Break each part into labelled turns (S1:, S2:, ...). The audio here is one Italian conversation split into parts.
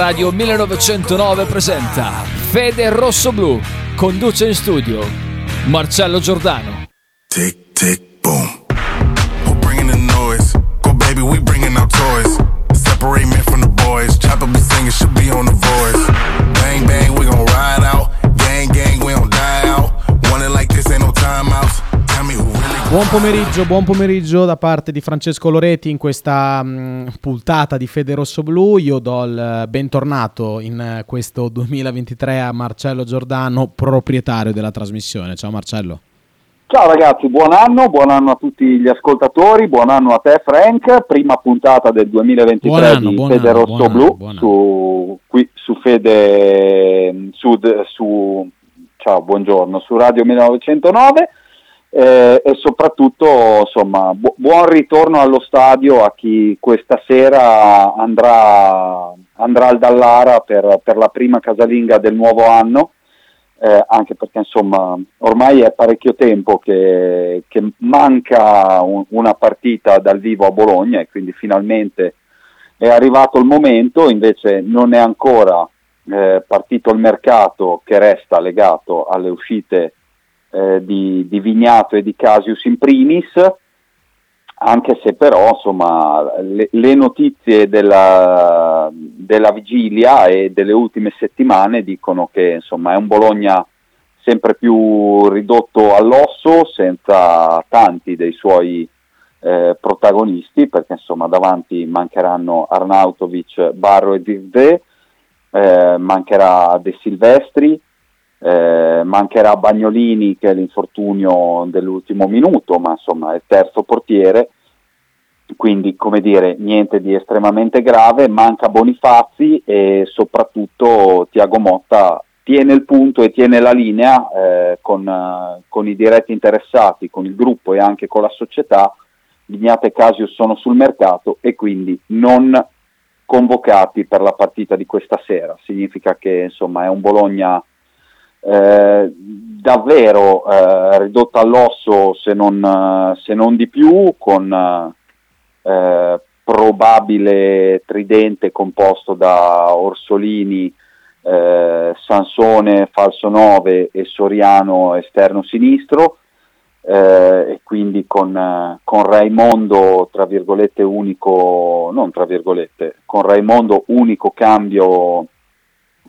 S1: Radio 1909 presenta Fede Rosso Blu. Conduce in studio Marcello Giordano.
S2: Tick, tick, boom. Who bringing the noise? Go baby, we bringing our toys. Separate men from the boys. Chopper be singing, should be on the voice.
S3: Buon pomeriggio, buon pomeriggio da parte di Francesco Loreti in questa mh, puntata di Fede Rosso Blu. Io do il eh, bentornato in eh, questo 2023 a Marcello Giordano, proprietario della trasmissione. Ciao Marcello.
S4: Ciao ragazzi, buon anno, buon anno a tutti gli ascoltatori, buon anno a te Frank, prima puntata del 2023
S3: Buon anno,
S4: di
S3: buon
S4: Fede
S3: anno,
S4: Rosso Blu su, qui su Fede Sud, su, ciao, buongiorno, su Radio 1909 eh, e soprattutto insomma bu- buon ritorno allo stadio a chi questa sera andrà, andrà al Dallara per, per la prima casalinga del nuovo anno. Eh, anche perché insomma ormai è parecchio tempo che, che manca un- una partita dal vivo a Bologna e quindi finalmente è arrivato il momento, invece non è ancora eh, partito il mercato che resta legato alle uscite eh, di, di Vignato e di Casius in primis, anche se però insomma, le, le notizie della, della vigilia e delle ultime settimane dicono che insomma, è un Bologna sempre più ridotto all'osso, senza tanti dei suoi eh, protagonisti, perché insomma davanti mancheranno Arnautovic, Barro e Zirze, eh, mancherà De Silvestri, eh, mancherà Bagnolini che è l'infortunio dell'ultimo minuto, ma insomma è il terzo portiere, quindi come dire niente di estremamente grave, manca Bonifazzi e soprattutto Tiago Motta tiene il punto e tiene la linea eh, con, eh, con i diretti interessati, con il gruppo e anche con la società, Vignate e Casius sono sul mercato e quindi non convocati per la partita di questa sera, significa che insomma è un Bologna eh, davvero eh, ridotto all'osso se non, eh, se non di più, con eh, probabile tridente composto da Orsolini, Sansone falso 9 e Soriano esterno sinistro. eh, e quindi con, con Raimondo tra virgolette unico non tra virgolette con Raimondo unico cambio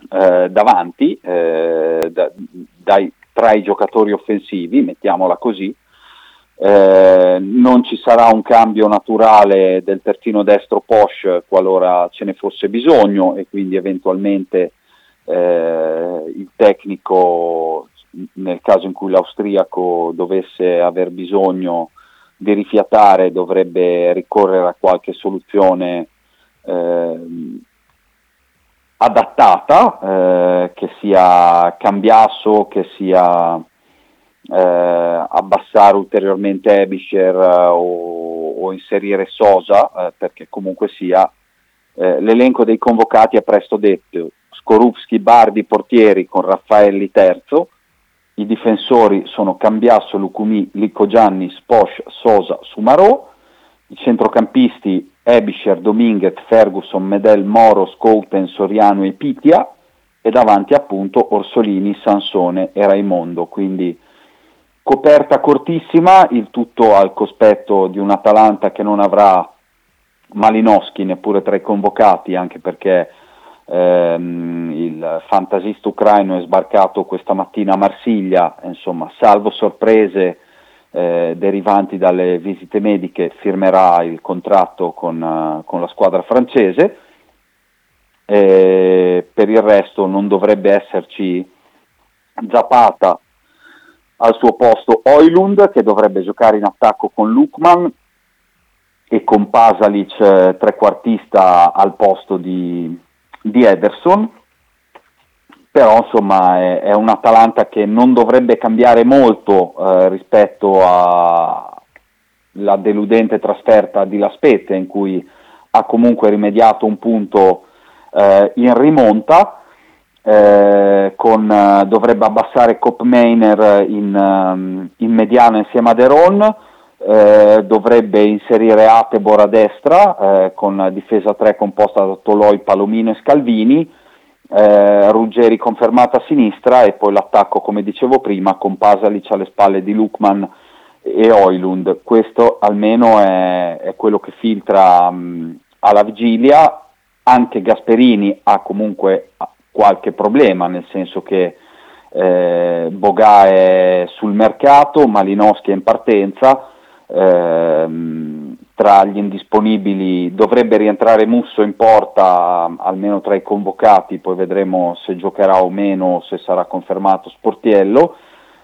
S4: eh, davanti eh, da- dai- tra i giocatori offensivi, mettiamola così. Eh, non ci sarà un cambio naturale del terzino destro Posch qualora ce ne fosse bisogno e quindi eventualmente eh, il tecnico nel caso in cui l'austriaco dovesse aver bisogno di rifiatare dovrebbe ricorrere a qualche soluzione ehm, adattata, eh, che sia cambiasso, che sia eh, abbassare ulteriormente Ebischer eh, o, o inserire Sosa, eh, perché comunque sia eh, l'elenco dei convocati è presto detto. Skorupski, Bardi, portieri con Raffaelli terzo, i difensori sono Cambiasso, Lucumi, Lico Gianni, Sposh, Sosa, Sumarò, i centrocampisti Ebischer, Dominguez, Ferguson, Medel, Moro, Scouten, Soriano e Pitia e davanti appunto Orsolini, Sansone e Raimondo, quindi coperta cortissima, il tutto al cospetto di un Atalanta che non avrà Malinowski neppure tra i convocati, anche perché ehm, il fantasista ucraino è sbarcato questa mattina a Marsiglia, insomma, salvo sorprese eh, derivanti dalle visite mediche, firmerà il contratto con, eh, con la squadra francese. Eh, per il resto non dovrebbe esserci Zapata al suo posto Oilund che dovrebbe giocare in attacco con Lukman e con Pasalic eh, trequartista al posto di, di Ederson però insomma è, è un Atalanta che non dovrebbe cambiare molto eh, rispetto alla deludente trasferta di La Spezia in cui ha comunque rimediato un punto eh, in rimonta eh, con, eh, dovrebbe abbassare Kopmeiner in, ehm, in mediana insieme a Deron eh, dovrebbe inserire Atebor a destra eh, con difesa 3 composta da Toloi, Palomino e Scalvini, eh, Ruggeri confermata a sinistra e poi l'attacco come dicevo prima con Pasalic alle spalle di Lukman e Oilund. Questo almeno è, è quello che filtra mh, alla vigilia. Anche Gasperini ha comunque qualche problema, nel senso che eh, Boga è sul mercato, Malinowski è in partenza, ehm, tra gli indisponibili dovrebbe rientrare Musso in porta, almeno tra i convocati, poi vedremo se giocherà o meno, se sarà confermato Sportiello.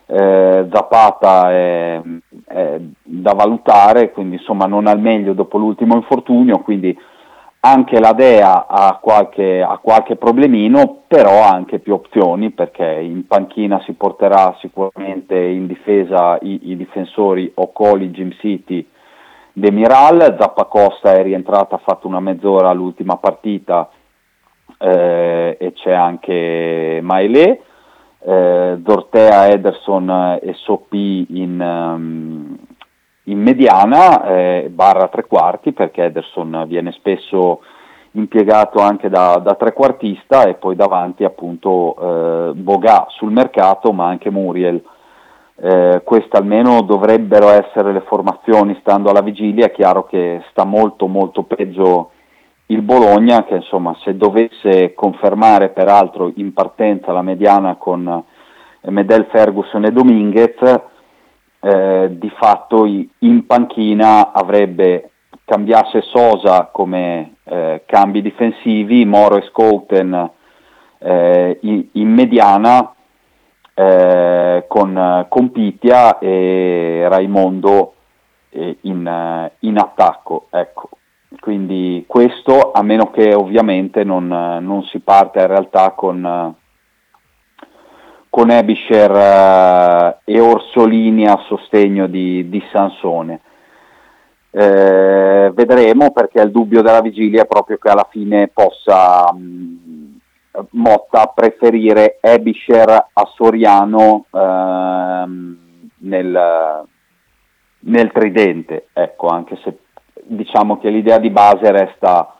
S4: Eh, Zapata è, è, da valutare, quindi insomma non al meglio dopo l'ultimo infortunio, quindi anche la Dea ha qualche, ha qualche problemino, però ha anche più opzioni perché in panchina si porterà sicuramente in difesa i, i difensori Ocoli, Jim City, Demiral, Zappacosta è rientrata, ha fatto una mezz'ora all'ultima partita eh, e c'è anche Maelé, eh, Dortea, Ederson e Soppi in, um, in mediana eh, barra tre quarti perché Ederson viene spesso impiegato anche da, da trequartista e poi davanti appunto eh, Boga sul mercato ma anche Muriel. Eh, queste almeno dovrebbero essere le formazioni stando alla vigilia, è chiaro che sta molto molto peggio il Bologna che insomma se dovesse confermare peraltro in partenza la mediana con Medel Ferguson e Dominguez eh, di fatto in panchina avrebbe cambiasse Sosa come eh, cambi difensivi, Moro e Scouten eh, in, in, mediana eh, con, con Pitia e Raimondo eh, in, in, attacco. Ecco. Quindi questo a meno che ovviamente non, non si parte in realtà con con Ebischer eh, e Orsolini a sostegno di, di Sansone. Eh, vedremo perché il dubbio della vigilia è proprio che alla fine possa mh, Motta preferire Ebischer a Soriano ehm, nel, nel, tridente, ecco, anche se diciamo che l'idea di base resta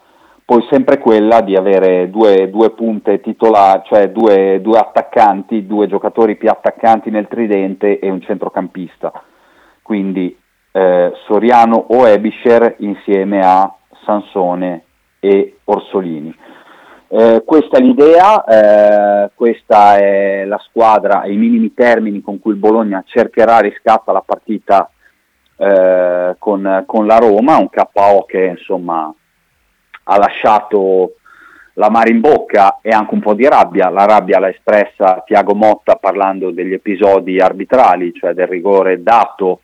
S4: poi sempre quella di avere due, due punte titolari, cioè due, due, attaccanti, due giocatori più attaccanti nel tridente e un centrocampista. Quindi eh, Soriano o Ebischer insieme a Sansone e Orsolini. Eh, questa è l'idea, eh, questa è la squadra ai minimi termini con cui il Bologna cercherà riscatto alla partita eh, con, con, la Roma, un KO che insomma ha lasciato la mare in bocca e anche un po' di rabbia. La rabbia l'ha espressa Tiago Motta parlando degli episodi arbitrali, cioè del rigore dato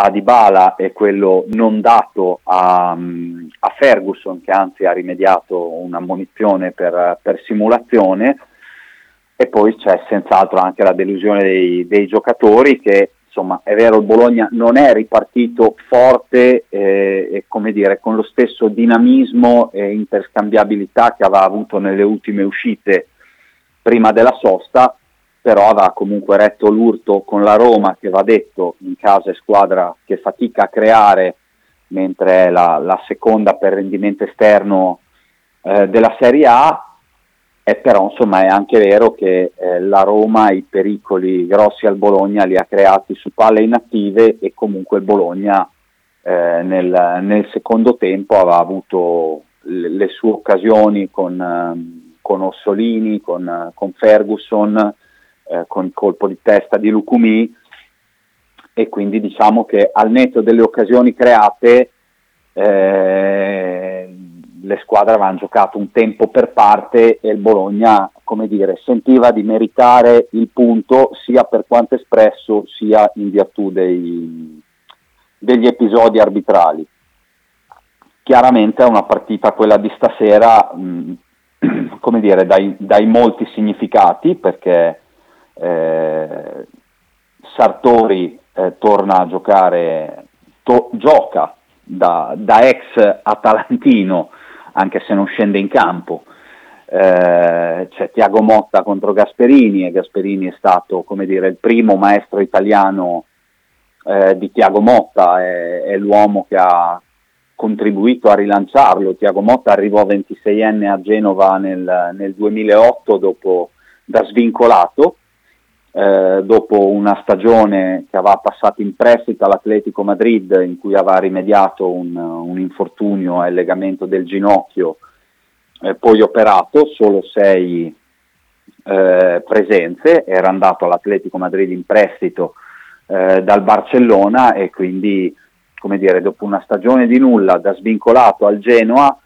S4: a Dybala e quello non dato a, a Ferguson, che anzi ha rimediato un'ammonizione per, per simulazione. E poi c'è senz'altro anche la delusione dei, dei giocatori che insomma è vero il Bologna non è ripartito forte eh, e come dire con lo stesso dinamismo e interscambiabilità che aveva avuto nelle ultime uscite prima della sosta però aveva comunque retto l'urto con la Roma che va detto in casa è squadra che fatica a creare mentre è la, la seconda per rendimento esterno eh, della Serie A eh, però insomma è anche vero che eh, la Roma i pericoli grossi al Bologna li ha creati su palle inattive e comunque il Bologna eh, nel, nel, secondo tempo aveva avuto le, le sue occasioni con, ehm, con Ossolini, con, con Ferguson, eh, con il colpo di testa di Lucumi e quindi diciamo che al netto delle occasioni create eh, le squadre avevano giocato un tempo per parte e il Bologna, come dire, sentiva di meritare il punto sia per quanto espresso sia in virtù dei, degli episodi arbitrali. Chiaramente è una partita quella di stasera, mh, come dire, dai, dai, molti significati perché eh, Sartori eh, torna a giocare, to- gioca da, da ex atalantino anche se non scende in campo. Eh, c'è Tiago Motta contro Gasperini e Gasperini è stato dire, il primo maestro italiano eh, di Tiago Motta, è, è, l'uomo che ha contribuito a rilanciarlo. Tiago Motta arrivò 26enne a Genova nel, nel 2008 dopo, da svincolato, eh, dopo una stagione che aveva passato in prestito all'Atletico Madrid in cui aveva rimediato un, un infortunio al legamento del ginocchio, eh, poi operato, solo sei eh, presenze, era andato all'Atletico Madrid in prestito eh, dal Barcellona e quindi, come dire, dopo una stagione di nulla da svincolato al Genoa,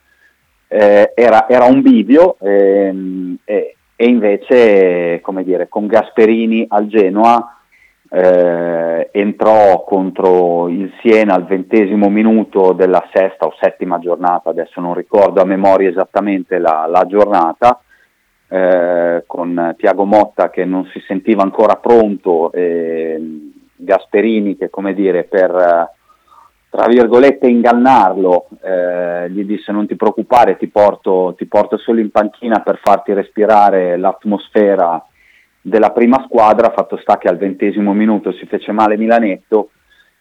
S4: eh, era, era, un bivio ehm, e, e, invece, come dire, con Gasperini al Genoa eh, entrò contro il Siena al ventesimo minuto della sesta o settima giornata, adesso non ricordo a memoria esattamente la, la giornata, eh, con Tiago Motta che non si sentiva ancora pronto, e Gasperini che come dire per tra virgolette ingannarlo eh, gli disse non ti preoccupare ti porto, ti porto solo in panchina per farti respirare l'atmosfera della prima squadra, fatto sta che al ventesimo minuto si fece male Milanetto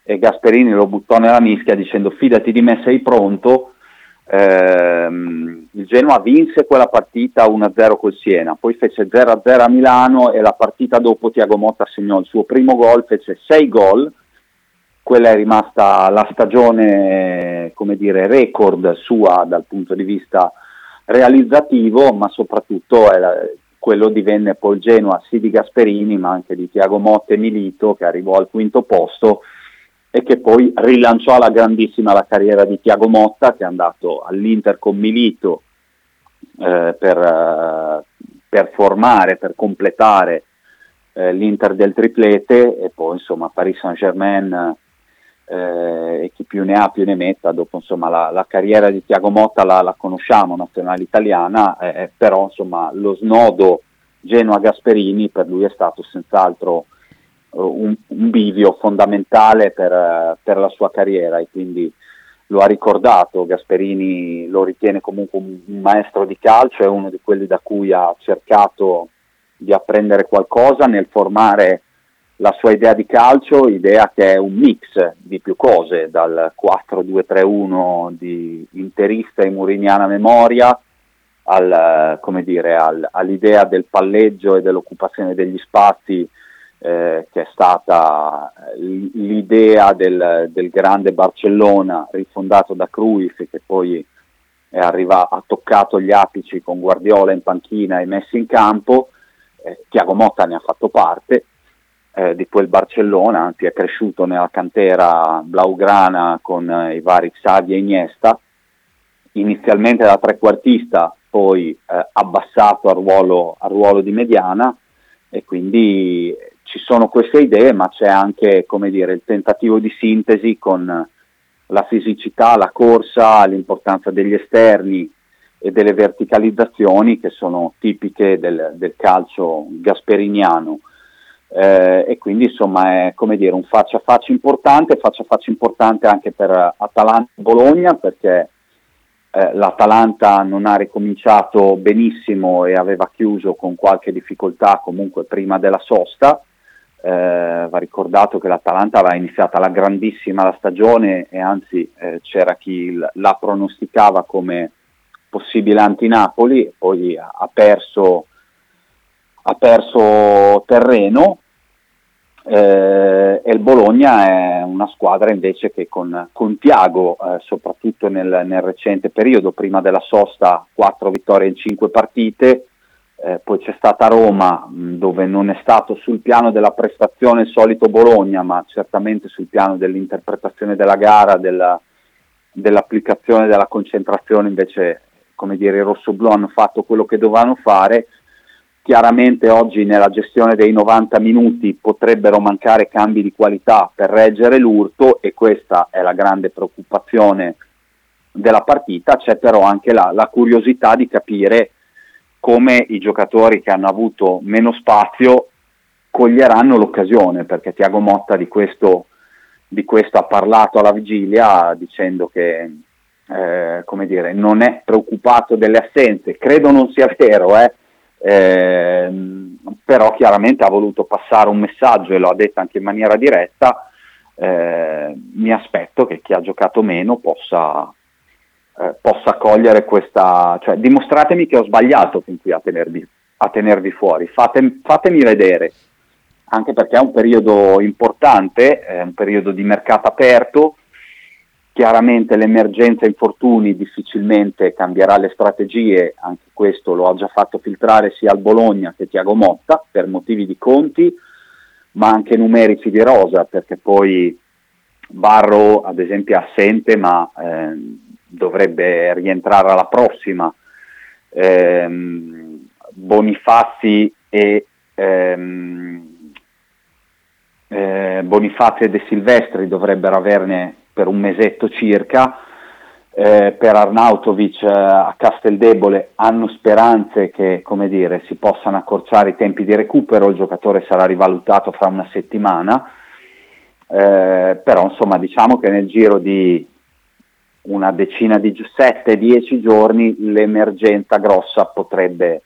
S4: e Gasperini lo buttò nella mischia dicendo fidati di me sei pronto. Ehm, il Genoa vinse quella partita 1-0 col Siena, poi fece 0-0 a Milano e la partita dopo Tiago Motta segnò il suo primo gol, fece 6 gol, quella è rimasta la stagione, come dire, record sua dal punto di vista realizzativo, ma soprattutto la, quello divenne poi il Genoa sì di Gasperini, ma anche di Tiago Motta e Milito, che arrivò al quinto posto e che poi rilanciò alla grandissima la carriera di Tiago Motta che è andato all'Inter con Milito eh, per, uh, per, formare, per completare eh, l'Inter del triplete e poi insomma Paris Saint Germain eh, e chi più ne ha più ne metta, dopo insomma la, la carriera di Tiago Motta la, la conosciamo, nazionale italiana, eh, eh, però insomma lo snodo Genoa-Gasperini per lui è stato senz'altro un, un bivio fondamentale per, per, la sua carriera e quindi lo ha ricordato, Gasperini lo ritiene comunque un, un maestro di calcio, è uno di quelli da cui ha cercato di apprendere qualcosa nel formare la sua idea di calcio, idea che è un mix di più cose, dal 4-2-3-1 di interista e muriniana memoria al, dire, al, all'idea del palleggio e dell'occupazione degli spazi eh, che è stata eh, l'idea del, del, grande Barcellona rifondato da Cruyff che poi arrivato, ha toccato gli apici con Guardiola in panchina e messi in campo, eh, Tiago Motta ne ha fatto parte eh, di quel Barcellona, anzi è cresciuto nella cantera blaugrana con eh, i vari Xavi e Iniesta, inizialmente da trequartista, poi eh, abbassato al ruolo, al ruolo di mediana e quindi ci sono queste idee, ma c'è anche dire, il tentativo di sintesi con la fisicità, la corsa, l'importanza degli esterni e delle verticalizzazioni che sono tipiche del, del calcio gasperiniano. Eh, e quindi insomma è come dire un faccia a faccia importante, faccia a faccia importante anche per Atalanta Bologna perché eh, l'Atalanta non ha ricominciato benissimo e aveva chiuso con qualche difficoltà comunque prima della sosta. Eh, va ricordato che l'Atalanta aveva iniziato la grandissima la stagione e anzi eh, c'era chi la pronosticava come possibile anti-Napoli, poi ha, perso, ha perso, terreno eh, e il Bologna è una squadra invece che con, con Tiago, eh, soprattutto nel, nel recente periodo, prima della sosta, quattro vittorie in cinque partite, eh, poi c'è stata Roma dove non è stato sul piano della prestazione il solito Bologna, ma certamente sul piano dell'interpretazione della gara, della, dell'applicazione della concentrazione, invece come dire i rossoblù hanno fatto quello che dovevano fare. Chiaramente oggi nella gestione dei 90 minuti potrebbero mancare cambi di qualità per reggere l'urto e questa è la grande preoccupazione della partita, c'è però anche la, la curiosità di capire come i giocatori che hanno avuto meno spazio coglieranno l'occasione, perché Tiago Motta di questo, di questo ha parlato alla vigilia dicendo che eh, come dire, non è preoccupato delle assenze, credo non sia vero, eh, eh, però chiaramente ha voluto passare un messaggio e lo ha detto anche in maniera diretta eh, mi aspetto che chi ha giocato meno possa, eh, possa cogliere questa, cioè dimostratemi che ho sbagliato fin qui a tenervi, a tenervi fuori, Fate, fatemi vedere, anche perché è un periodo importante, è un periodo di mercato aperto, chiaramente l'emergenza infortuni difficilmente cambierà le strategie, anche questo lo ha già fatto filtrare sia al Bologna che Tiago Motta per motivi di conti, ma anche numerici di rosa, perché poi Barro ad esempio è assente, ma eh, dovrebbe rientrare alla prossima. Eh, Bonifazzi e ehm, eh, Bonifazzi e De Silvestri dovrebbero averne per un mesetto circa. Eh, per Arnautovic eh, a Casteldebole hanno speranze che dire, si possano accorciare i tempi di recupero, il giocatore sarà rivalutato fra una settimana, eh, però insomma diciamo che nel giro di una decina di 7-10 giorni l'emergenza grossa potrebbe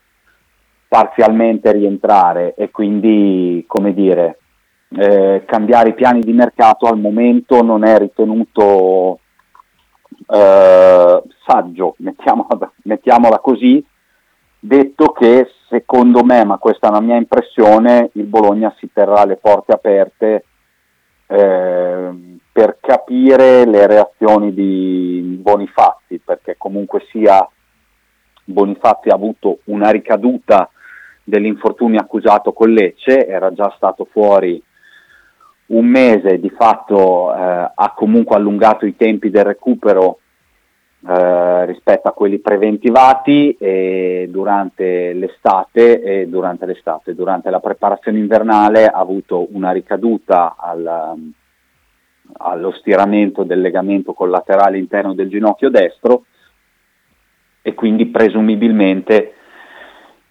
S4: parzialmente rientrare e quindi come dire eh, cambiare i piani di mercato al momento non è ritenuto eh, saggio, mettiamola, mettiamola così, detto che secondo me, ma questa è una mia impressione, il Bologna si terrà le porte aperte eh, per capire le reazioni di Bonifazzi, perché comunque sia Bonifazzi ha avuto una ricaduta dell'infortunio accusato con Lecce, era già stato fuori un mese di fatto eh, ha comunque allungato i tempi del recupero eh, rispetto a quelli preventivati durante l'estate e durante l'estate, durante la preparazione invernale ha avuto una ricaduta al, allo stiramento del legamento collaterale interno del ginocchio destro e quindi presumibilmente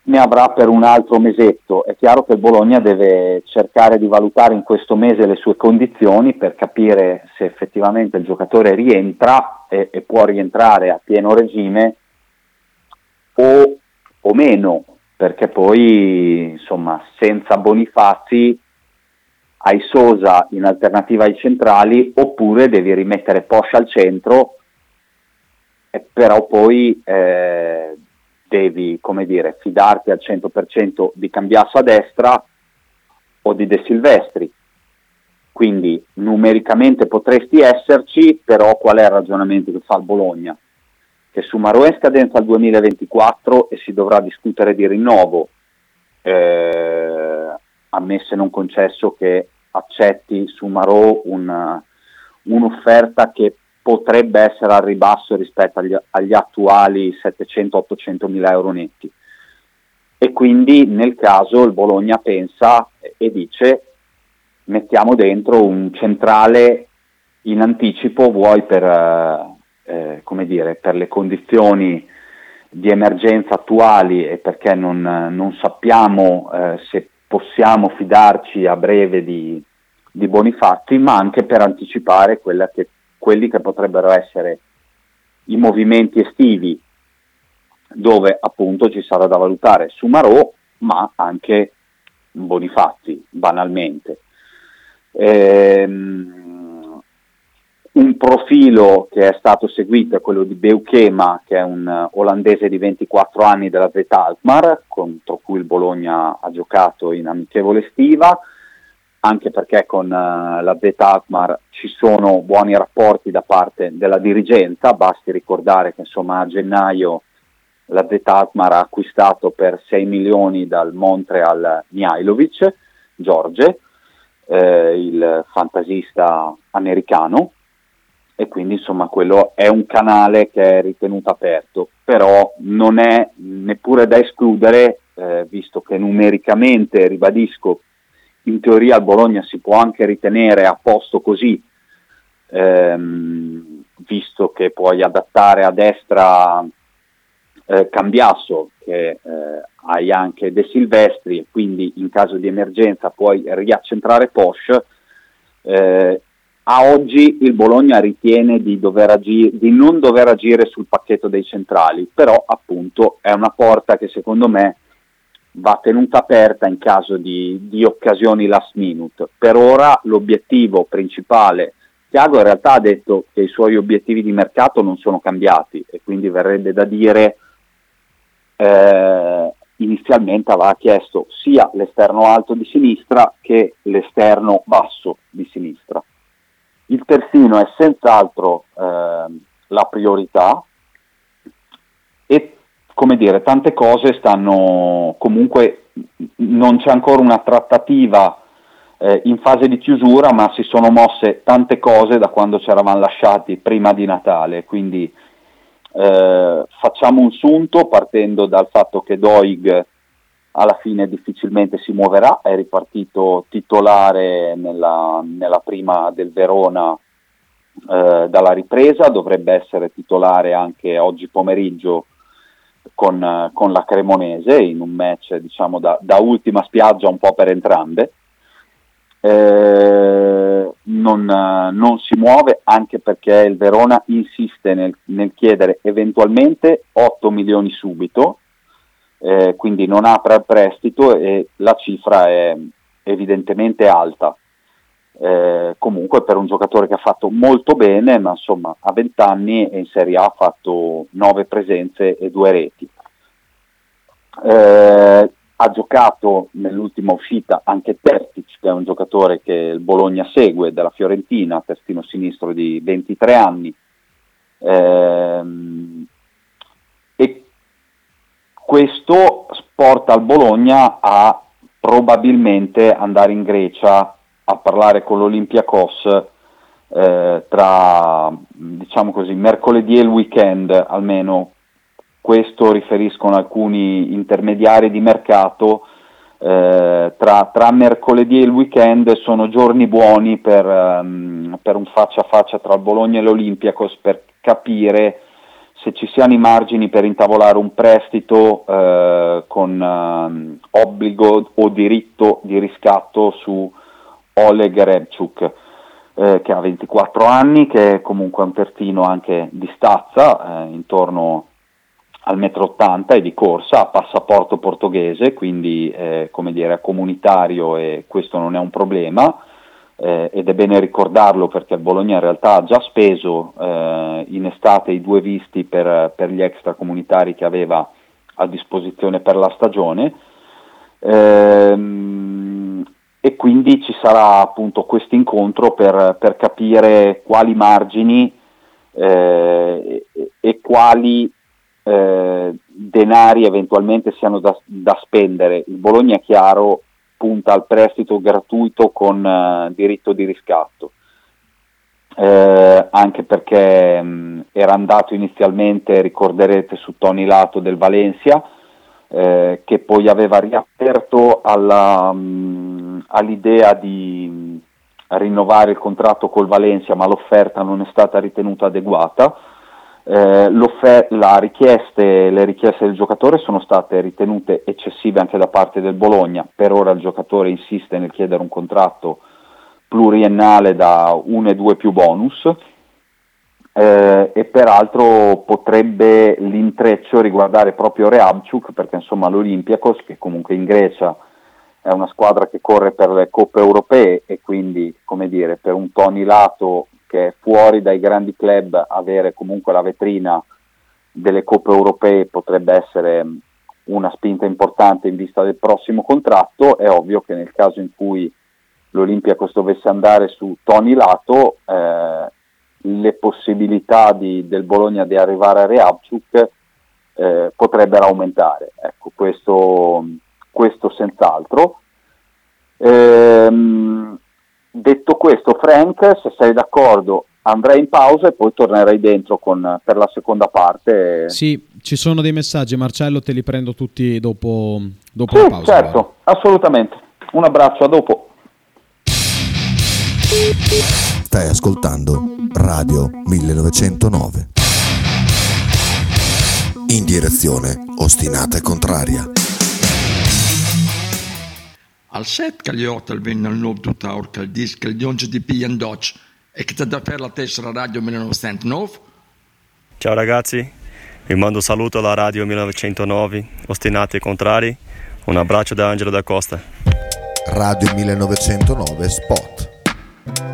S4: ne avrà per un altro mesetto. È chiaro che il Bologna deve cercare di valutare in questo mese le sue condizioni per capire se effettivamente il giocatore rientra e, e può rientrare a pieno regime o, o, meno, perché poi insomma senza Bonifazzi hai Sosa in alternativa ai centrali oppure devi rimettere Poscia al centro, però poi eh, devi, come dire, fidarti al 100% di Cambiasso a destra o di De Silvestri. Quindi numericamente potresti esserci, però qual è il ragionamento che fa il Bologna? Che Sumaro è in scadenza al 2024 e si dovrà discutere di rinnovo, eh, ammesso e non concesso che accetti Sumaro una, un'offerta che potrebbe essere al ribasso rispetto agli, agli attuali 700-800 mila euro netti. E quindi nel caso il Bologna pensa e dice mettiamo dentro un centrale in anticipo, vuoi per, eh, come dire, per le condizioni di emergenza attuali e perché non, non sappiamo eh, se possiamo fidarci a breve di, di buoni fatti, ma anche per anticipare quella che quelli che potrebbero essere i movimenti estivi dove appunto ci sarà da valutare Sumarò ma anche Bonifazzi banalmente. Ehm, un profilo che è stato seguito è quello di Beukema che è un olandese di 24 anni della Z Alkmaar contro cui il Bologna ha giocato in amichevole estiva anche perché con uh, la Zeta Alkmaar ci sono buoni rapporti da parte della dirigenza, basti ricordare che insomma, a gennaio la Zeta Alkmaar ha acquistato per 6 milioni dal Montreal Mihailovic, Giorge, eh, il fantasista americano, e quindi insomma quello è un canale che è ritenuto aperto, però non è neppure da escludere, eh, visto che numericamente, ribadisco, in teoria il Bologna si può anche ritenere a posto così, ehm, visto che puoi adattare a destra eh, Cambiasso, che eh, hai anche De Silvestri, e quindi in caso di emergenza puoi riaccentrare Posch. Eh, a oggi il Bologna ritiene di, agire, di non dover agire sul pacchetto dei centrali, però appunto è una porta che secondo me va tenuta aperta in caso di, di occasioni last minute. Per ora l'obiettivo principale, Tiago in realtà ha detto che i suoi obiettivi di mercato non sono cambiati e quindi verrebbe da dire eh, inizialmente aveva chiesto sia l'esterno alto di sinistra che l'esterno basso di sinistra. Il terzino è senz'altro eh, la priorità e come dire, tante cose stanno comunque, non c'è ancora una trattativa eh, in fase di chiusura, ma si sono mosse tante cose da quando ci eravamo lasciati prima di Natale, quindi eh, facciamo un sunto partendo dal fatto che Doig alla fine difficilmente si muoverà, è ripartito titolare nella, nella prima del Verona eh, dalla ripresa, dovrebbe essere titolare anche oggi pomeriggio con, con la Cremonese in un match diciamo da, da ultima spiaggia un po' per entrambe. Eh, non, non, si muove anche perché il Verona insiste nel, nel chiedere eventualmente 8 milioni subito, eh, quindi non apre al prestito e la cifra è evidentemente alta. Eh, comunque per un giocatore che ha fatto molto bene, ma insomma a 20 anni e in Serie A ha fatto 9 presenze e 2 reti. Eh, ha giocato nell'ultima uscita anche Tertic, che è un giocatore che il Bologna segue, della Fiorentina, testino sinistro di 23 anni. Ehm, e questo porta il Bologna a probabilmente andare in Grecia a parlare con l'Olympiakos eh, tra diciamo così, mercoledì e il weekend almeno questo riferiscono alcuni intermediari di mercato, eh, tra, tra, mercoledì e il weekend sono giorni buoni per, um, per, un faccia a faccia tra il Bologna e l'Olympiacos per capire se ci siano i margini per intavolare un prestito eh, con uh, obbligo o diritto di riscatto su Oleg Rebchuk. Eh, che ha 24 anni, che è comunque un terzino anche di stazza, eh, intorno al metro 80 e di corsa, ha passaporto portoghese, quindi eh, come dire, è comunitario e questo non è un problema. Eh, ed è bene ricordarlo perché Bologna in realtà ha già speso eh, in estate i due visti per, per, gli extracomunitari che aveva a disposizione per la stagione ehm, e quindi ci sarà appunto questo incontro per, per capire quali margini eh, e, e quali eh, denari eventualmente siano da, da, spendere. Il Bologna, chiaro, punta al prestito gratuito con eh, diritto di riscatto. Eh, anche perché mh, era andato inizialmente, ricorderete, su Tony Lato del Valencia, eh, che poi aveva riaperto alla, mh, all'idea di rinnovare il contratto col Valencia, ma l'offerta non è stata ritenuta adeguata. Eh, richieste, le richieste del giocatore sono state ritenute eccessive anche da parte del Bologna, per ora il giocatore insiste nel chiedere un contratto pluriennale da 1 e 2 più bonus eh, e peraltro potrebbe l'intreccio riguardare proprio Reabciuk perché insomma l'Olympiakos che comunque in Grecia è una squadra che corre per le coppe europee e quindi come dire per un Tony Lato che fuori dai grandi club avere comunque la vetrina delle coppe europee potrebbe essere una spinta importante in vista del prossimo contratto, è ovvio che nel caso in cui l'Olimpiakos dovesse andare su Tony Lato, eh, le possibilità di, del Bologna di arrivare a Reabciuk eh, potrebbero aumentare. Ecco, questo, questo senz'altro. Ehm, Detto questo, Frank, se sei d'accordo, andrei in pausa e poi tornerei dentro con, per la seconda parte.
S3: Sì, ci sono dei messaggi, Marcello, te li prendo tutti dopo, dopo
S4: sì,
S3: la pausa.
S4: Certo, allora. assolutamente. Un abbraccio, a dopo.
S5: Stai ascoltando Radio 1909. In direzione ostinata e contraria.
S6: Al set che gli hotel venne al nuovo tuttaur che il disco il dionge di Pian Dodge e che ti da per la tessera Radio 1909.
S7: Ciao ragazzi, vi mando saluto alla Radio 1909, ostinati e contrari. Un abbraccio da Angelo da Costa.
S5: Radio 1909 Spot.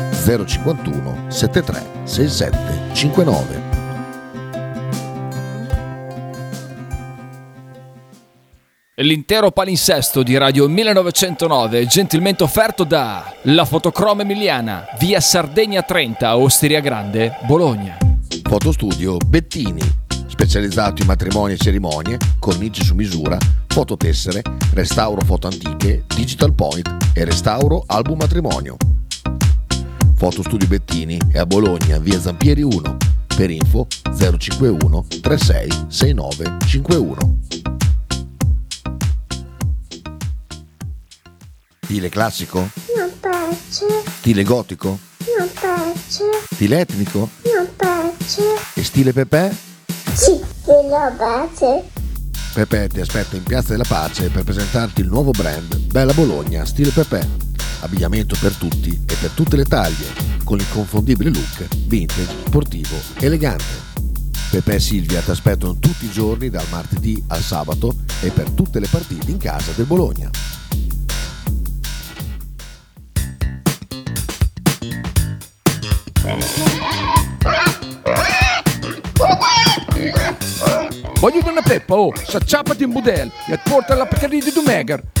S5: 051 73 67 59.
S1: L'intero palinsesto di Radio 1909 è gentilmente offerto da La Fotocroma Emiliana, via Sardegna 30, Osteria Grande, Bologna.
S5: Fotostudio Bettini, specializzato in matrimoni e cerimonie, cornici su misura, fototessere, restauro foto antiche, digital point e restauro album matrimonio. Fotostudio Bettini è a Bologna, via Zampieri 1. Per info 051 36 69 51. Stile classico?
S8: Non piace,
S5: Stile gotico?
S8: non piace,
S5: Stile etnico?
S8: non piace.
S5: E stile Pepe?
S8: Sì, lo piace.
S5: Pepe ti aspetta in Piazza della Pace per presentarti il nuovo brand Bella Bologna Stile Pepe. Abbigliamento per tutti e per tutte le taglie, con l'inconfondibile look vintage, sportivo, elegante. Pepe e Silvia ti aspettano tutti i giorni dal martedì al sabato e per tutte le partite in casa del Bologna.
S9: Voglio una peppa, oh, s'acciappati in budel e porta la Pcaridi di Dumegar.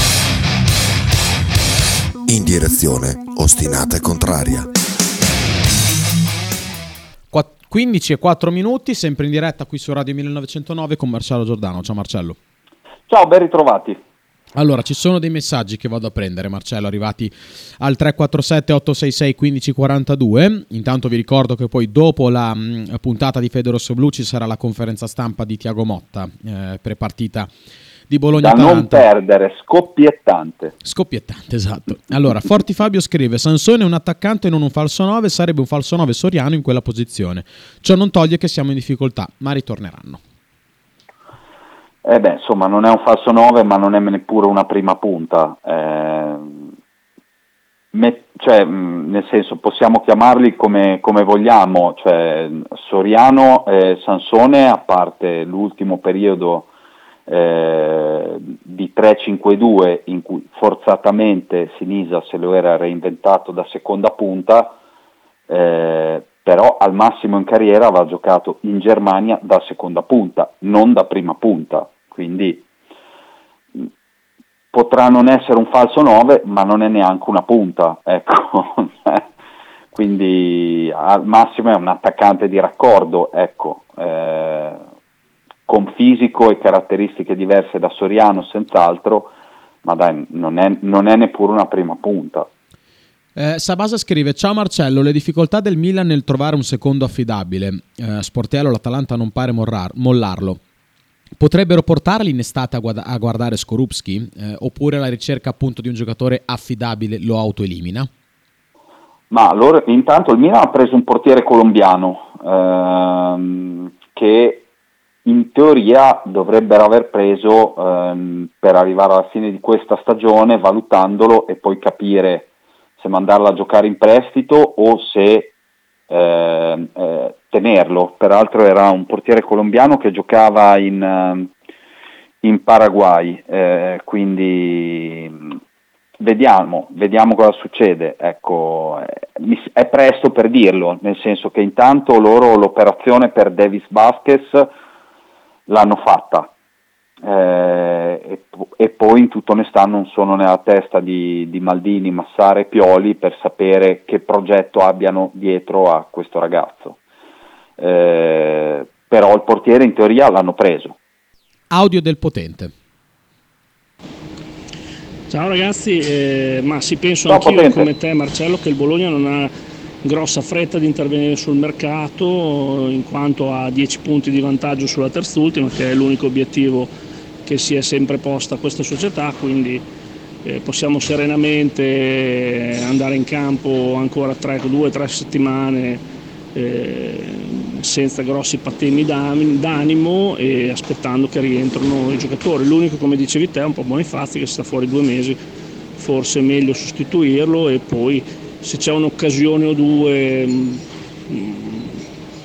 S5: In direzione ostinata e contraria.
S3: Qua- 15 e 4 minuti, sempre in diretta qui su Radio 1909 con Marcello Giordano. Ciao Marcello.
S4: Ciao, ben ritrovati.
S3: Allora, ci sono dei messaggi che vado a prendere, Marcello, arrivati al 347 866 1542. Intanto vi ricordo che poi dopo la mh, puntata di Federosso Blu ci sarà la conferenza stampa di Tiago Motta, eh, prepartita di
S4: Da
S3: Bologna-Atalanta.
S4: non perdere, scoppiettante.
S3: Scoppiettante, esatto. Allora, Forti Fabio scrive: Sansone è un attaccante e non un falso 9, sarebbe un falso 9 soriano in quella posizione. Ciò non toglie che siamo in difficoltà, ma ritorneranno.
S4: Eh beh, insomma, non è un falso 9, ma non è neppure una prima punta. Eh, me- cioè, nel senso, possiamo chiamarli come, come vogliamo. Cioè, Soriano e Sansone, a parte l'ultimo periodo eh, di 3-5-2 in cui forzatamente Sinisa se lo era reinventato da seconda punta, eh, però al massimo in carriera aveva giocato in Germania da seconda punta, non da prima punta, quindi mh, potrà non essere un falso 9, ma non è neanche una punta, ecco. quindi al massimo è un attaccante di raccordo, ecco. eh, con fisico e caratteristiche diverse da Soriano, senz'altro, ma dai, non è, non è neppure una prima punta.
S3: Eh, Sabasa scrive: Ciao Marcello, le difficoltà del Milan nel trovare un secondo affidabile. Eh, Sportello, l'Atalanta non pare morrar- mollarlo. Potrebbero portarli in estate a, guada- a guardare Skorupski? Eh, oppure la ricerca appunto di un giocatore affidabile lo autoelimina?
S4: Ma loro, intanto il Milan ha preso un portiere colombiano ehm, che in teoria dovrebbero aver preso ehm, per arrivare alla fine di questa stagione valutandolo e poi capire se mandarlo a giocare in prestito o se eh, eh, tenerlo. Peraltro era un portiere colombiano che giocava in, eh, in Paraguay, eh, quindi vediamo, vediamo cosa succede. Ecco, eh, è presto per dirlo, nel senso che intanto loro l'operazione per Davis Vasquez l'hanno fatta eh, e, e, poi in tutta onestà non sono nella testa di, di, Maldini, Massare e Pioli per sapere che progetto abbiano dietro a questo ragazzo. Eh, però il portiere in teoria l'hanno preso.
S3: Audio del potente.
S7: Ciao ragazzi, eh, ma si penso Ciao, anch'io potente. come te Marcello che il Bologna non ha grossa fretta di intervenire sul mercato in quanto ha 10 punti di vantaggio sulla terzultima che è l'unico obiettivo che si è sempre posta questa società, quindi eh, possiamo serenamente andare in campo ancora 2-3 settimane eh, senza grossi patemi d'animo e aspettando che rientrino i giocatori. L'unico, come dicevi te, è un po' Bonifazzi che sta fuori due mesi, forse è meglio sostituirlo e poi se c'è un'occasione o due mm,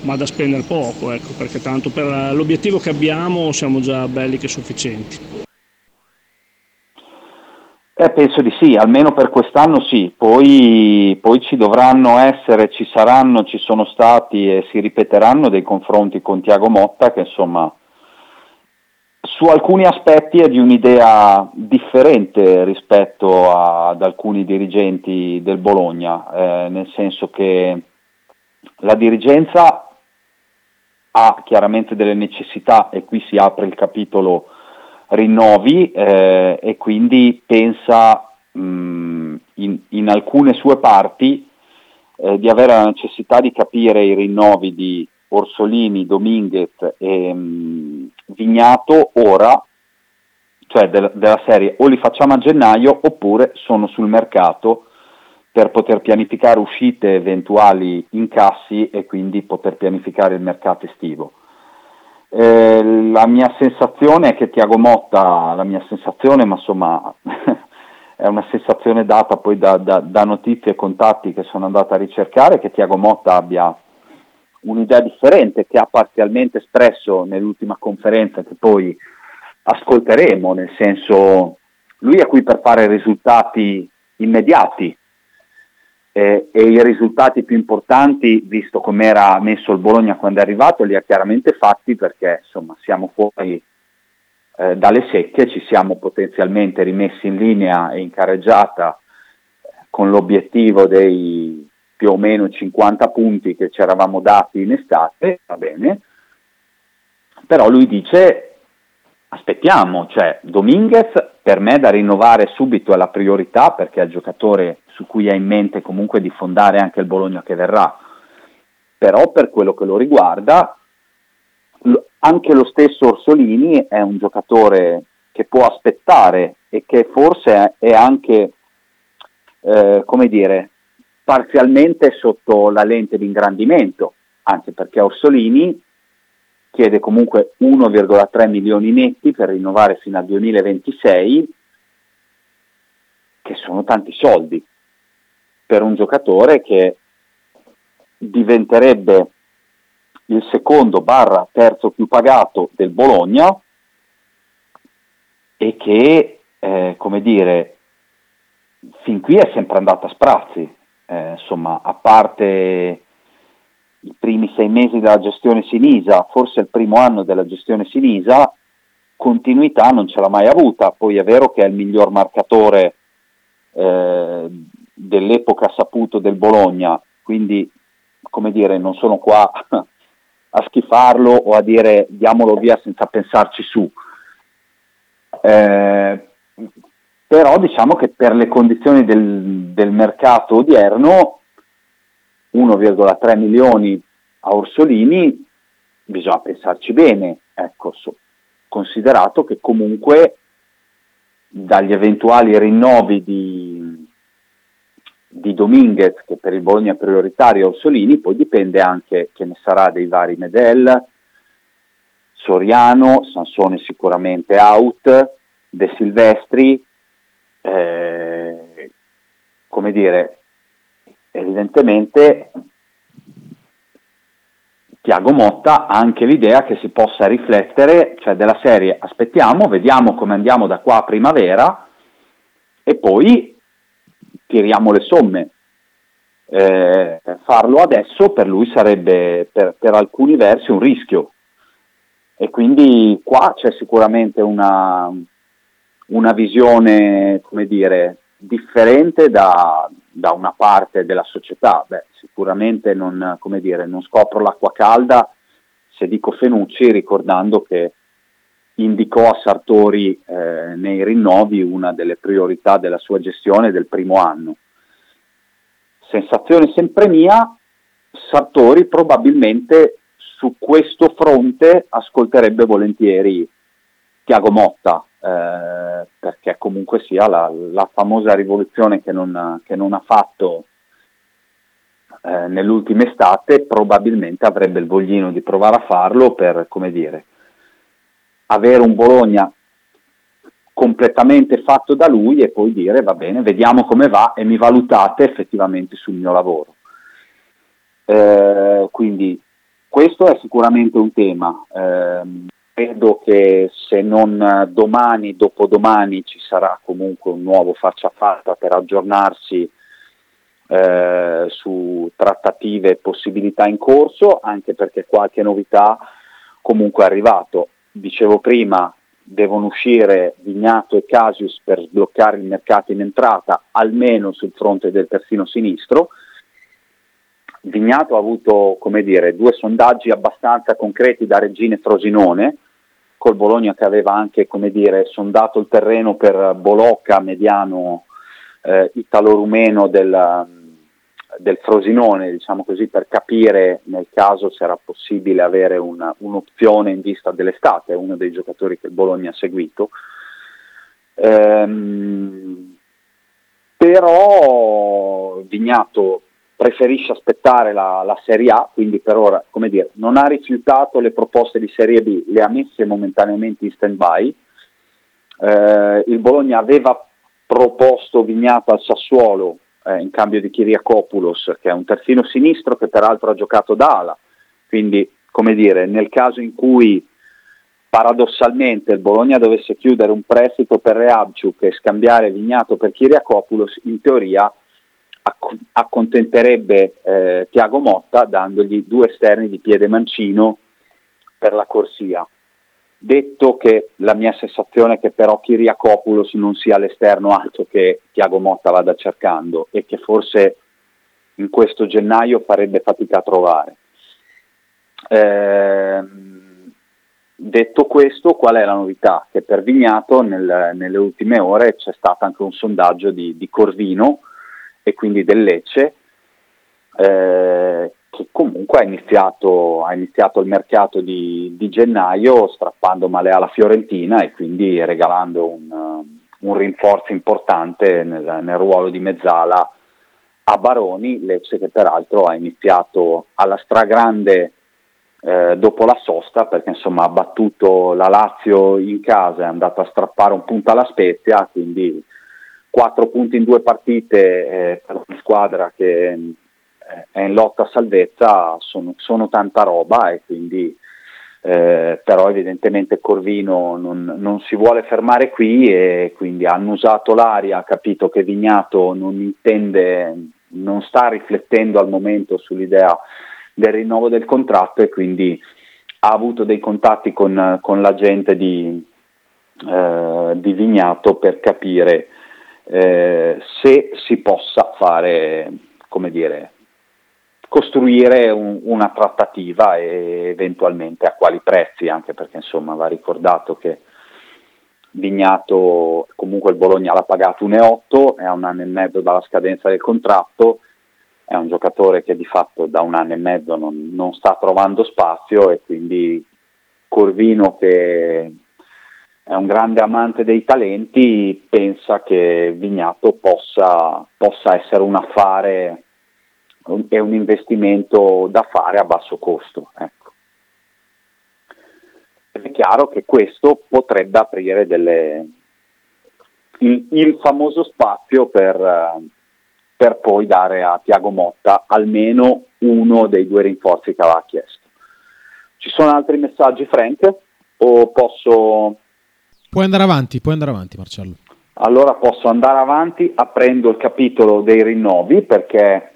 S7: ma da spendere poco, ecco, perché tanto per l'obiettivo che abbiamo siamo già belli che sufficienti.
S4: Eh, penso di sì, almeno per quest'anno sì, poi, poi, ci dovranno essere, ci saranno, ci sono stati e si ripeteranno dei confronti con Tiago Motta che insomma su alcuni aspetti è di un'idea differente rispetto a, ad alcuni dirigenti del Bologna, eh, nel senso che la dirigenza ha chiaramente delle necessità e qui si apre il capitolo rinnovi eh, e quindi pensa mh, in, in, alcune sue parti eh, di avere la necessità di capire i rinnovi di Orsolini, Dominguez e mh, Vignato ora, cioè de- della serie o li facciamo a gennaio oppure sono sul mercato per poter pianificare uscite eventuali incassi e quindi poter pianificare il mercato estivo. Eh, la mia sensazione è che Tiago Motta, la mia sensazione, ma insomma è una sensazione data poi da, da, da, notizie e contatti che sono andato a ricercare, che Tiago Motta abbia un'idea differente che ha parzialmente espresso nell'ultima conferenza che poi ascolteremo, nel senso lui è qui per fare risultati immediati, eh, e i risultati più importanti, visto come era messo il Bologna quando è arrivato, li ha chiaramente fatti perché insomma siamo fuori eh, dalle secche, ci siamo potenzialmente rimessi in linea e in carreggiata eh, con l'obiettivo dei più o meno 50 punti che ci eravamo dati in estate, va bene, però lui dice aspettiamo, cioè Dominguez per me da rinnovare subito è la priorità perché è il giocatore su cui ha in mente comunque di fondare anche il Bologna che verrà, però per quello che lo riguarda anche lo stesso Orsolini è un giocatore che può aspettare e che forse è anche, eh, come dire, parzialmente sotto la lente di ingrandimento, anche perché Orsolini chiede comunque 1,3 milioni netti per rinnovare fino al 2026, che sono tanti soldi per un giocatore che diventerebbe il secondo barra terzo più pagato del Bologna e che, eh, come dire, fin qui è sempre andata a sprazzi, eh, insomma, a parte i primi sei mesi della gestione Sinisa, forse il primo anno della gestione Sinisa, continuità non ce l'ha mai avuta. Poi è vero che è il miglior marcatore eh, dell'epoca saputo del Bologna, quindi come dire, non sono qua a schifarlo o a dire diamolo via senza pensarci su. Eh, però diciamo che per le condizioni del, del mercato odierno 1,3 milioni a Orsolini bisogna pensarci bene, ecco, considerato che comunque dagli eventuali rinnovi di, di Dominguez, che per il Bologna è prioritario, Orsolini, poi dipende anche che ne sarà dei vari Medel, Soriano, Sansone sicuramente out, De Silvestri, eh, come dire, evidentemente Tiago Motta ha anche l'idea che si possa riflettere, cioè della serie aspettiamo, vediamo come andiamo da qua a primavera e poi tiriamo le somme. Eh, farlo adesso per lui sarebbe per, per alcuni versi un rischio e quindi qua c'è sicuramente una, una visione, come dire, differente da, da, una parte della società. Beh, sicuramente non, dire, non, scopro l'acqua calda se dico Fenucci ricordando che indicò a Sartori eh, nei rinnovi una delle priorità della sua gestione del primo anno. Sensazione sempre mia, Sartori probabilmente su questo fronte ascolterebbe volentieri Tiago Motta, eh, perché comunque sia la, la famosa rivoluzione che non, che non ha fatto eh, nell'ultima estate, probabilmente avrebbe il voglino di provare a farlo per, come dire, avere un Bologna completamente fatto da lui e poi dire va bene, vediamo come va e mi valutate effettivamente sul mio lavoro. Eh, quindi questo è sicuramente un tema. Eh, credo che se non domani, dopodomani ci sarà comunque un nuovo faccia a faccia per aggiornarsi eh, su trattative e possibilità in corso, anche perché qualche novità comunque è arrivato. Dicevo prima, devono uscire Vignato e Casius per sbloccare il mercato in entrata, almeno sul fronte del terzino sinistro, Vignato ha avuto dire, due sondaggi abbastanza concreti da Regina e Frosinone, col Bologna che aveva anche come dire, sondato il terreno per Bolocca, mediano eh, italo-rumeno del, del, Frosinone, diciamo così, per capire nel caso se era possibile avere una, un'opzione in vista dell'estate, uno dei giocatori che il Bologna ha seguito. Ehm, però Vignato preferisce aspettare la, la, Serie A, quindi per ora, come dire, non ha rifiutato le proposte di Serie B, le ha messe momentaneamente in stand-by. Eh, il Bologna aveva proposto Vignato al Sassuolo eh, in cambio di Kiriakopoulos, che è un terzino sinistro che peraltro ha giocato da ala, quindi come dire, nel caso in cui paradossalmente il Bologna dovesse chiudere un prestito per Reabciuk e scambiare Vignato per Kiriakopoulos, in teoria accontenterebbe eh, Tiago Motta dandogli due esterni di piede mancino per la corsia. Detto che la mia sensazione è che però Kiriakopoulos non sia l'esterno alto che Tiago Motta vada cercando e che forse in questo gennaio farebbe fatica a trovare. Eh, detto questo, qual è la novità? Che per Vignato nel, nelle ultime ore c'è stato anche un sondaggio di, di Corvino e quindi del Lecce, eh, che comunque ha iniziato, ha iniziato il mercato di, di, gennaio strappando male alla Fiorentina e quindi regalando un, un rinforzo importante nel, nel, ruolo di mezzala a Baroni, Lecce che peraltro ha iniziato alla stragrande eh, dopo la sosta perché insomma ha battuto la Lazio in casa, è andato a strappare un punto alla Spezia, quindi quattro punti in due partite eh, per una squadra che eh, è in lotta a salvezza sono, sono tanta roba e quindi eh, però evidentemente Corvino non, non, si vuole fermare qui e quindi ha annusato l'aria, ha capito che Vignato non intende, non sta riflettendo al momento sull'idea del rinnovo del contratto e quindi ha avuto dei contatti con, con la gente di, eh, di Vignato per capire eh, se si possa fare, come dire, costruire un, una trattativa e eventualmente a quali prezzi, anche perché insomma va ricordato che Vignato, comunque il Bologna l'ha pagato 1,8, è a un anno e mezzo dalla scadenza del contratto, è un giocatore che di fatto da un anno e mezzo non, non sta trovando spazio e quindi Corvino che è un grande amante dei talenti pensa che Vignato possa, possa essere un affare e un investimento da fare a basso costo. Ecco. È chiaro che questo potrebbe aprire delle, il, il, famoso spazio per, per, poi dare a Tiago Motta almeno uno dei due rinforzi che aveva chiesto. Ci sono altri messaggi, Frank? O posso...
S3: Puoi andare avanti, puoi andare avanti Marcello.
S4: Allora posso andare avanti aprendo il capitolo dei rinnovi perché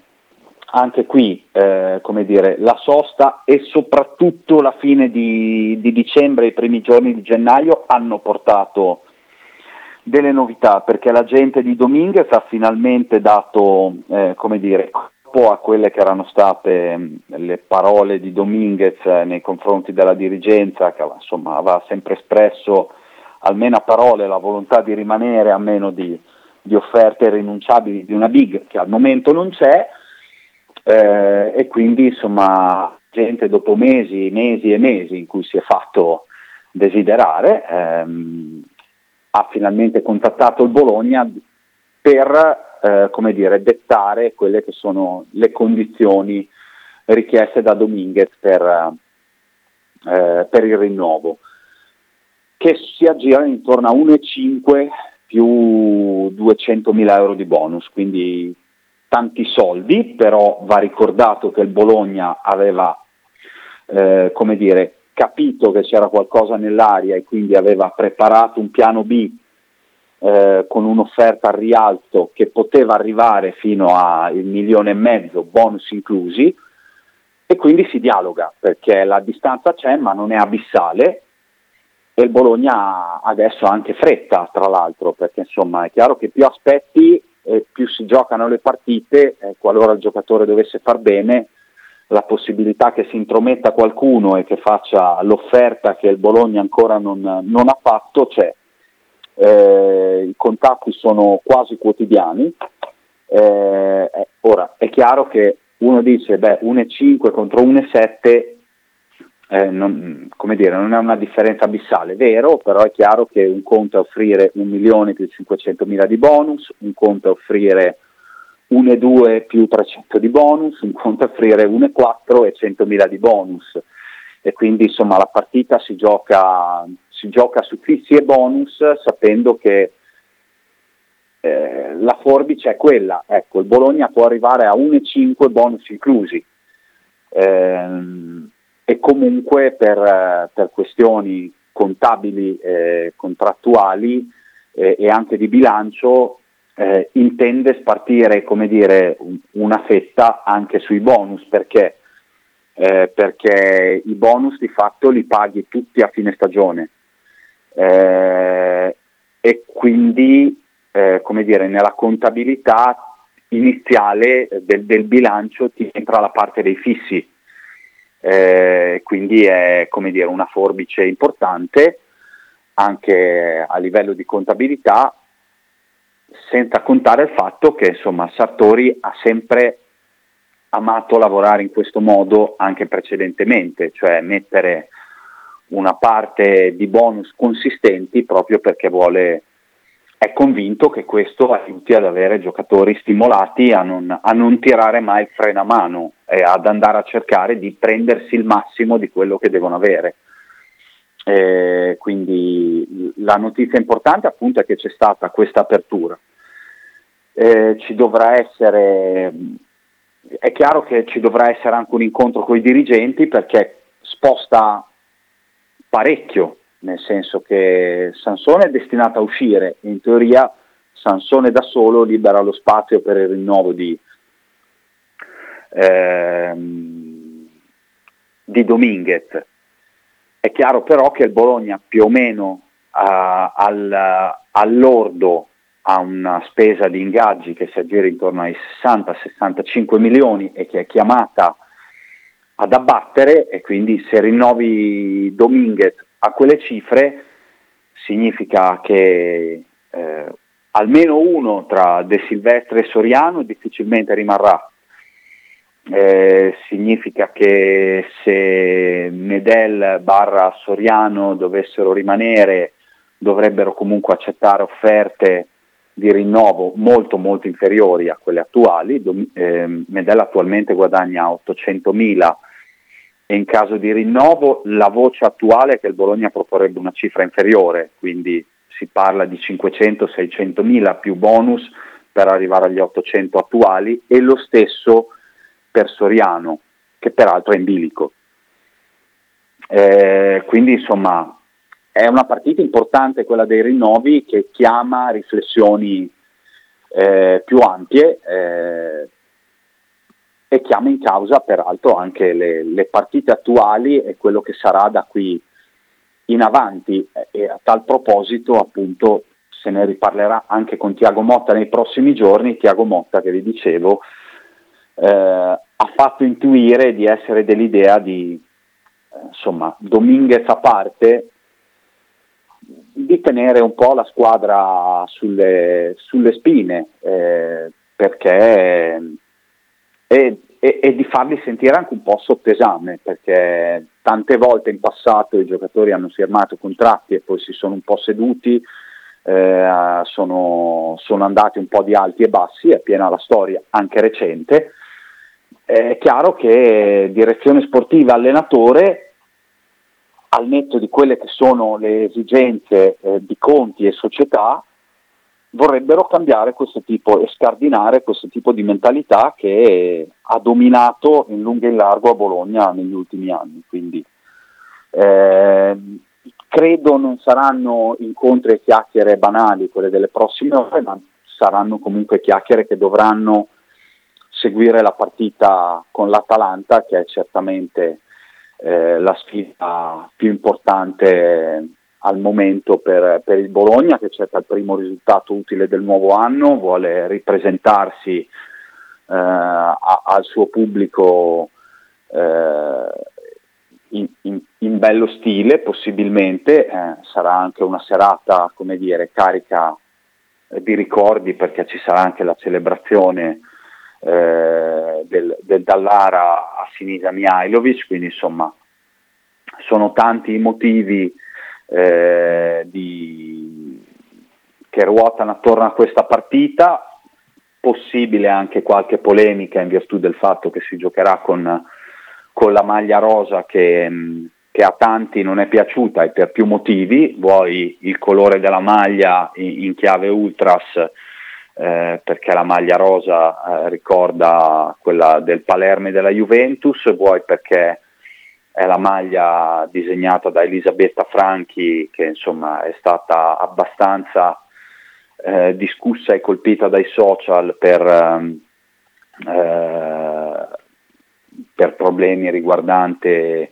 S4: anche qui, eh, come dire, la sosta e soprattutto la fine di, di dicembre i primi giorni di gennaio hanno portato delle novità perché la gente di Dominguez ha finalmente dato, eh, come dire, corpo a quelle che erano state mh, le parole di Dominguez eh, nei confronti della dirigenza che insomma, aveva sempre espresso almeno a parole la volontà di rimanere a meno di, di offerte irrinunciabili di una big che al momento non c'è eh, e quindi insomma gente dopo mesi, mesi e mesi in cui si è fatto desiderare ehm, ha finalmente contattato il Bologna per eh, come dire, dettare quelle che sono le condizioni richieste da Dominguez per, eh, per il rinnovo, che si aggirano intorno a 1,5 più 200.000 euro di bonus, quindi tanti soldi, però va ricordato che il Bologna aveva, eh, come dire, capito che c'era qualcosa nell'aria e quindi aveva preparato un piano B eh, con un'offerta al rialto che poteva arrivare fino al milione e mezzo, bonus inclusi, e quindi si dialoga perché la distanza c'è ma non è abissale e il Bologna adesso ha anche fretta tra l'altro perché insomma è chiaro che più aspetti eh, più si giocano le partite, eh, qualora il giocatore dovesse far bene, la possibilità che si intrometta qualcuno e che faccia l'offerta che il Bologna ancora non, non ha fatto c'è. Eh, I contatti sono quasi quotidiani. Eh, eh, ora è chiaro che uno dice beh 1,5 contro 1,7 eh, non, come dire, non è una differenza abissale, vero, però è chiaro che un conto è offrire un milione più 500 mila di bonus, un conto è offrire 1,2 più 300 di bonus, un conto è offrire 1,4 e 100 mila di bonus. E quindi insomma la partita si gioca, si gioca su fissi e bonus sapendo che eh, la forbice è quella, ecco, il Bologna può arrivare a 1,5 bonus inclusi. Eh, e comunque per, eh, per questioni contabili, eh, contrattuali eh, e anche di bilancio eh, intende spartire dire, una fetta anche sui bonus perché, eh, perché i bonus di fatto li paghi tutti a fine stagione. E quindi dire, nella contabilità iniziale del, del bilancio ti entra la parte dei fissi eh, quindi è dire, una forbice importante anche a livello di contabilità, senza contare il fatto che insomma, Sartori ha sempre amato lavorare in questo modo anche precedentemente, cioè mettere una parte di bonus consistenti proprio perché vuole è convinto che questo aiuti ad avere giocatori stimolati a non, a non tirare mai il freno a mano e ad andare a cercare di prendersi il massimo di quello che devono avere. Eh, quindi la notizia importante appunto è che c'è stata questa apertura. Eh, ci dovrà essere, è chiaro che ci dovrà essere anche un incontro con i dirigenti perché sposta parecchio nel senso che Sansone è destinato a uscire, in teoria Sansone da solo libera lo spazio per il rinnovo di, ehm, di Dominguez. È chiaro però che il Bologna più o meno uh, al, all'ordo ha una spesa di ingaggi che si aggira intorno ai 60-65 milioni e che è chiamata ad abbattere e quindi se rinnovi Dominguez a quelle cifre significa che eh, almeno uno tra De Silvestre e Soriano difficilmente rimarrà. Eh, significa che se Medel barra Soriano dovessero rimanere dovrebbero comunque accettare offerte di rinnovo molto molto inferiori a quelle attuali. Eh, Medel attualmente guadagna 800.000 e in caso di rinnovo la voce attuale è che il Bologna proporrebbe una cifra inferiore, quindi si parla di 500-600 mila più bonus per arrivare agli 800 attuali e lo stesso per Soriano, che peraltro è in bilico. Eh, quindi insomma è una partita importante quella dei rinnovi che chiama riflessioni eh, più ampie eh, e chiama in causa peraltro anche le, le partite attuali e quello che sarà da qui in avanti. E a tal proposito appunto se ne riparlerà anche con Tiago Motta nei prossimi giorni, Tiago Motta che vi dicevo eh, ha fatto intuire di essere dell'idea di eh, insomma Dominguez a parte di tenere un po' la squadra sulle, sulle spine eh, perché e, e, e, di farli sentire anche un po' sotto esame perché tante volte in passato i giocatori hanno firmato contratti e poi si sono un po' seduti, eh, sono, sono, andati un po' di alti e bassi, è piena la storia anche recente. È chiaro che direzione sportiva, allenatore, al netto di quelle che sono le esigenze eh, di conti e società, vorrebbero cambiare questo tipo e scardinare questo tipo di mentalità che ha dominato in lungo e in largo a Bologna negli ultimi anni. Quindi eh, credo non saranno incontri e chiacchiere banali quelle delle prossime ore, ma saranno comunque chiacchiere che dovranno seguire la partita con l'Atalanta, che è certamente eh, la sfida più importante al momento per, per, il Bologna che cerca il primo risultato utile del nuovo anno, vuole ripresentarsi eh, a, al suo pubblico eh, in, in, in, bello stile possibilmente, eh, sarà anche una serata come dire, carica di ricordi perché ci sarà anche la celebrazione eh, del, del Dallara a Sinisa Mihailovic, quindi insomma sono tanti i motivi eh, di, che ruotano attorno a questa partita, possibile anche qualche polemica in virtù del fatto che si giocherà con, con la maglia rosa che, che, a tanti non è piaciuta e per più motivi, vuoi il colore della maglia in, in chiave ultras eh, perché la maglia rosa eh, ricorda quella del Palermo e della Juventus, vuoi perché è la maglia disegnata da Elisabetta Franchi che insomma è stata abbastanza eh, discussa e colpita dai social per, ehm, eh, per problemi riguardanti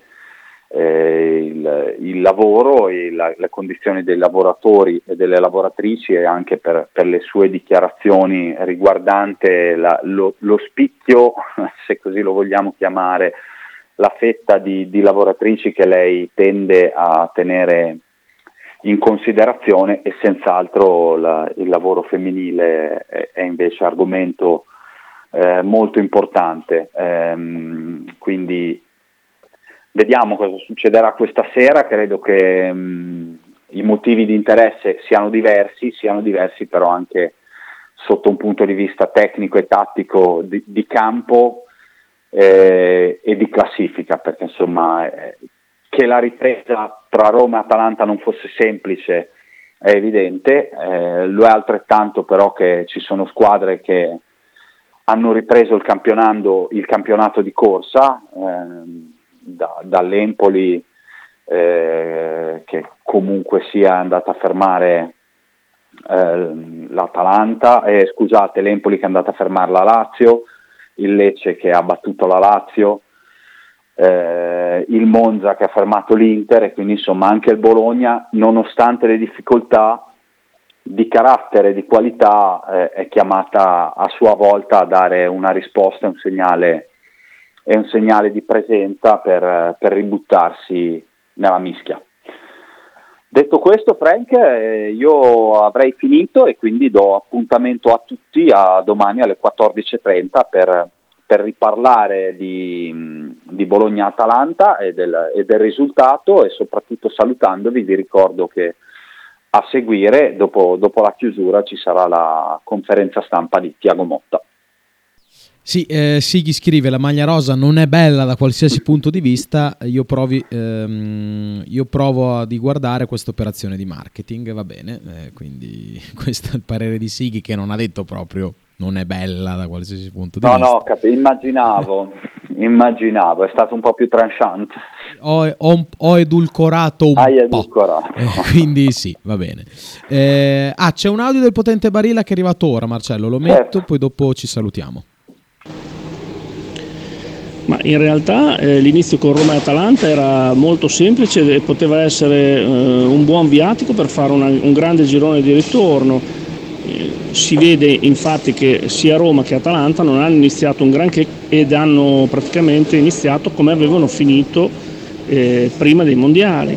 S4: eh, il, il, lavoro e la, le condizioni dei lavoratori e delle lavoratrici e anche per, per le sue dichiarazioni riguardante la, lo, lo spicchio, se così lo vogliamo chiamare, la fetta di, di lavoratrici che lei tende a tenere in considerazione e senz'altro la, il lavoro femminile è, è invece argomento eh, molto importante. Ehm, quindi vediamo cosa succederà questa sera, credo che mh, mm, i motivi di interesse siano diversi, siano diversi però anche sotto un punto di vista tecnico e tattico di, di campo eh, e di classifica, perché insomma eh, che la ripresa tra Roma e Atalanta non fosse semplice è evidente, eh, lo è altrettanto però che ci sono squadre che hanno ripreso il il campionato di corsa, ehm, da, dall'Empoli eh, che comunque sia andata a fermare eh, l'Atalanta, eh, scusate, l'Empoli che è andata a fermare la Lazio, il Lecce che ha battuto la Lazio, eh, il Monza che ha fermato l'Inter e quindi insomma anche il Bologna, nonostante le difficoltà di carattere e di qualità, eh, è chiamata a sua volta a dare una risposta un segnale, e un segnale di presenza per, per ributtarsi nella mischia. Detto questo, Frank, eh, io avrei finito e quindi do appuntamento a tutti a domani alle 14.30 per, per riparlare di, di Bologna-Atalanta e del, e del, risultato e soprattutto salutandovi vi ricordo che a seguire, dopo, dopo la chiusura, ci sarà la conferenza stampa di Tiago Motta.
S3: Sì, eh, Sighi scrive la maglia rosa non è bella da qualsiasi punto di vista, io, provi, ehm, io provo a guardare questa operazione di marketing, va bene, eh, quindi questo è il parere di Sighi che non ha detto proprio non è bella da qualsiasi punto di
S4: no,
S3: vista.
S4: No, no, cap- immaginavo, immaginavo, è stato un po' più tranchant.
S3: Ho, ho, ho edulcorato un
S4: Hai
S3: po'.
S4: edulcorato.
S3: Eh, quindi sì, va bene. Eh, ah, c'è un audio del potente Barilla che è arrivato ora, Marcello, lo metto, certo. poi dopo ci salutiamo.
S7: Ma in realtà eh, l'inizio con Roma e Atalanta era molto semplice e poteva essere eh, un buon viatico per fare una, un grande girone di ritorno. Eh, si vede infatti che sia Roma che Atalanta non hanno iniziato un granché ed hanno praticamente iniziato come avevano finito eh, prima dei mondiali.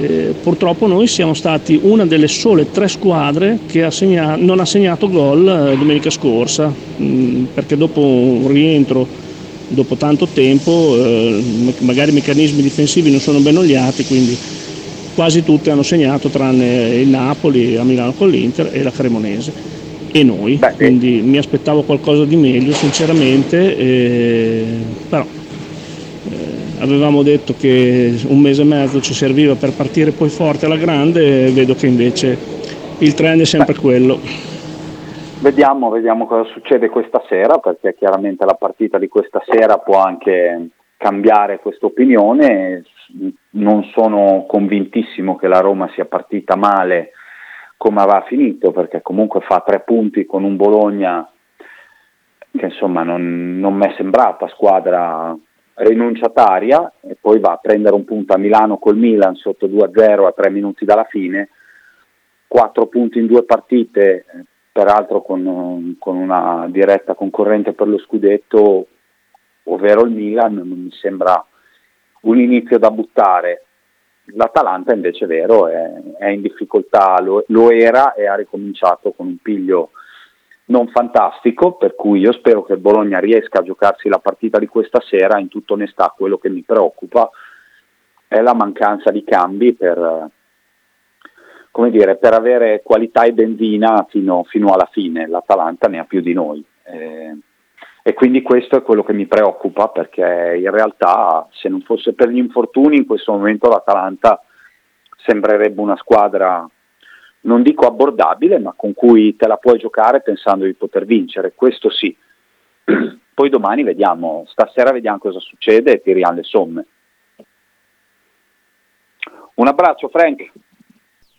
S7: Eh, purtroppo noi siamo stati una delle sole tre squadre che ha segnato, non ha segnato gol eh, domenica scorsa, mh, mm, perché dopo un rientro dopo tanto tempo, eh, magari i meccanismi difensivi non sono ben oliati, quindi quasi tutti hanno segnato tranne il Napoli a Milano con l'Inter e la Cremonese e noi, Beh, quindi mi aspettavo qualcosa di meglio sinceramente, eh, però avevamo detto che un mese e mezzo ci serviva per partire poi forte alla grande e vedo che invece il trend è sempre Beh. quello.
S4: Vediamo, vediamo cosa succede questa sera, perché chiaramente la partita di questa sera può anche cambiare questa opinione. Non sono convintissimo che la Roma sia partita male come aveva finito, perché comunque fa tre punti con un Bologna che insomma non, non mi è sembrata squadra rinunciataria e poi va a prendere un punto a Milano col Milan sotto 2-0 a tre minuti dalla fine, quattro punti in due partite peraltro con, con, una diretta concorrente per lo scudetto, ovvero il Milan, non mi sembra un inizio da buttare. L'Atalanta invece è vero, è, è in difficoltà, lo, lo, era e ha ricominciato con un piglio non fantastico, per cui io spero che il Bologna riesca a giocarsi la partita di questa sera, in tutta onestà quello che mi preoccupa è la mancanza di cambi per, come dire, per avere qualità e benzina fino, fino alla fine, l'Atalanta ne ha più di noi. Eh, e quindi questo è quello che mi preoccupa perché in realtà se non fosse per gli infortuni in questo momento l'Atalanta sembrerebbe una squadra non dico abbordabile ma con cui te la puoi giocare pensando di poter vincere, questo sì. Poi domani vediamo, stasera vediamo cosa succede e tiriamo le somme. Un abbraccio Frank.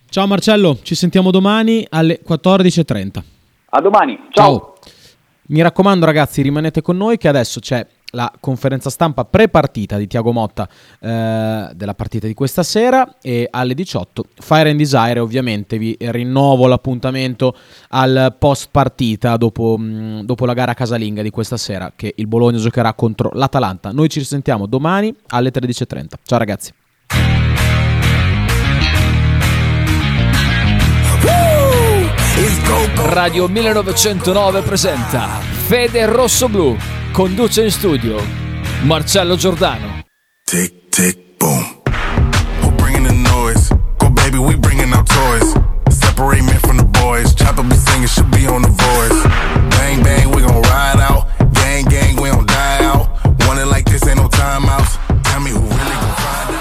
S3: Ciao Marcello, ci sentiamo domani alle 14.30.
S4: A domani, ciao. ciao.
S3: Mi raccomando ragazzi, rimanete con noi che adesso c'è la conferenza stampa pre-partita di Tiago Motta eh, della partita di questa sera e alle 18 Fire and Desire ovviamente vi rinnovo l'appuntamento al post partita dopo, mh, dopo la gara casalinga di questa sera che il Bologna giocherà contro l'Atalanta. Noi ci risentiamo domani alle 13.30. Ciao ragazzi.
S1: Radio 1909 presenta Fede Rosso Blu. Conduce in studio Marcello Giordano.
S2: Tic tic boom. We're bringing the noise. Go baby, we bringing our toys. Separate me from the boys. Chopper be singing, should be on the voice. Bang bang, we gon' ride out. Gang gang, we don't die out. Want it like this, ain't no timeouts. Tell me who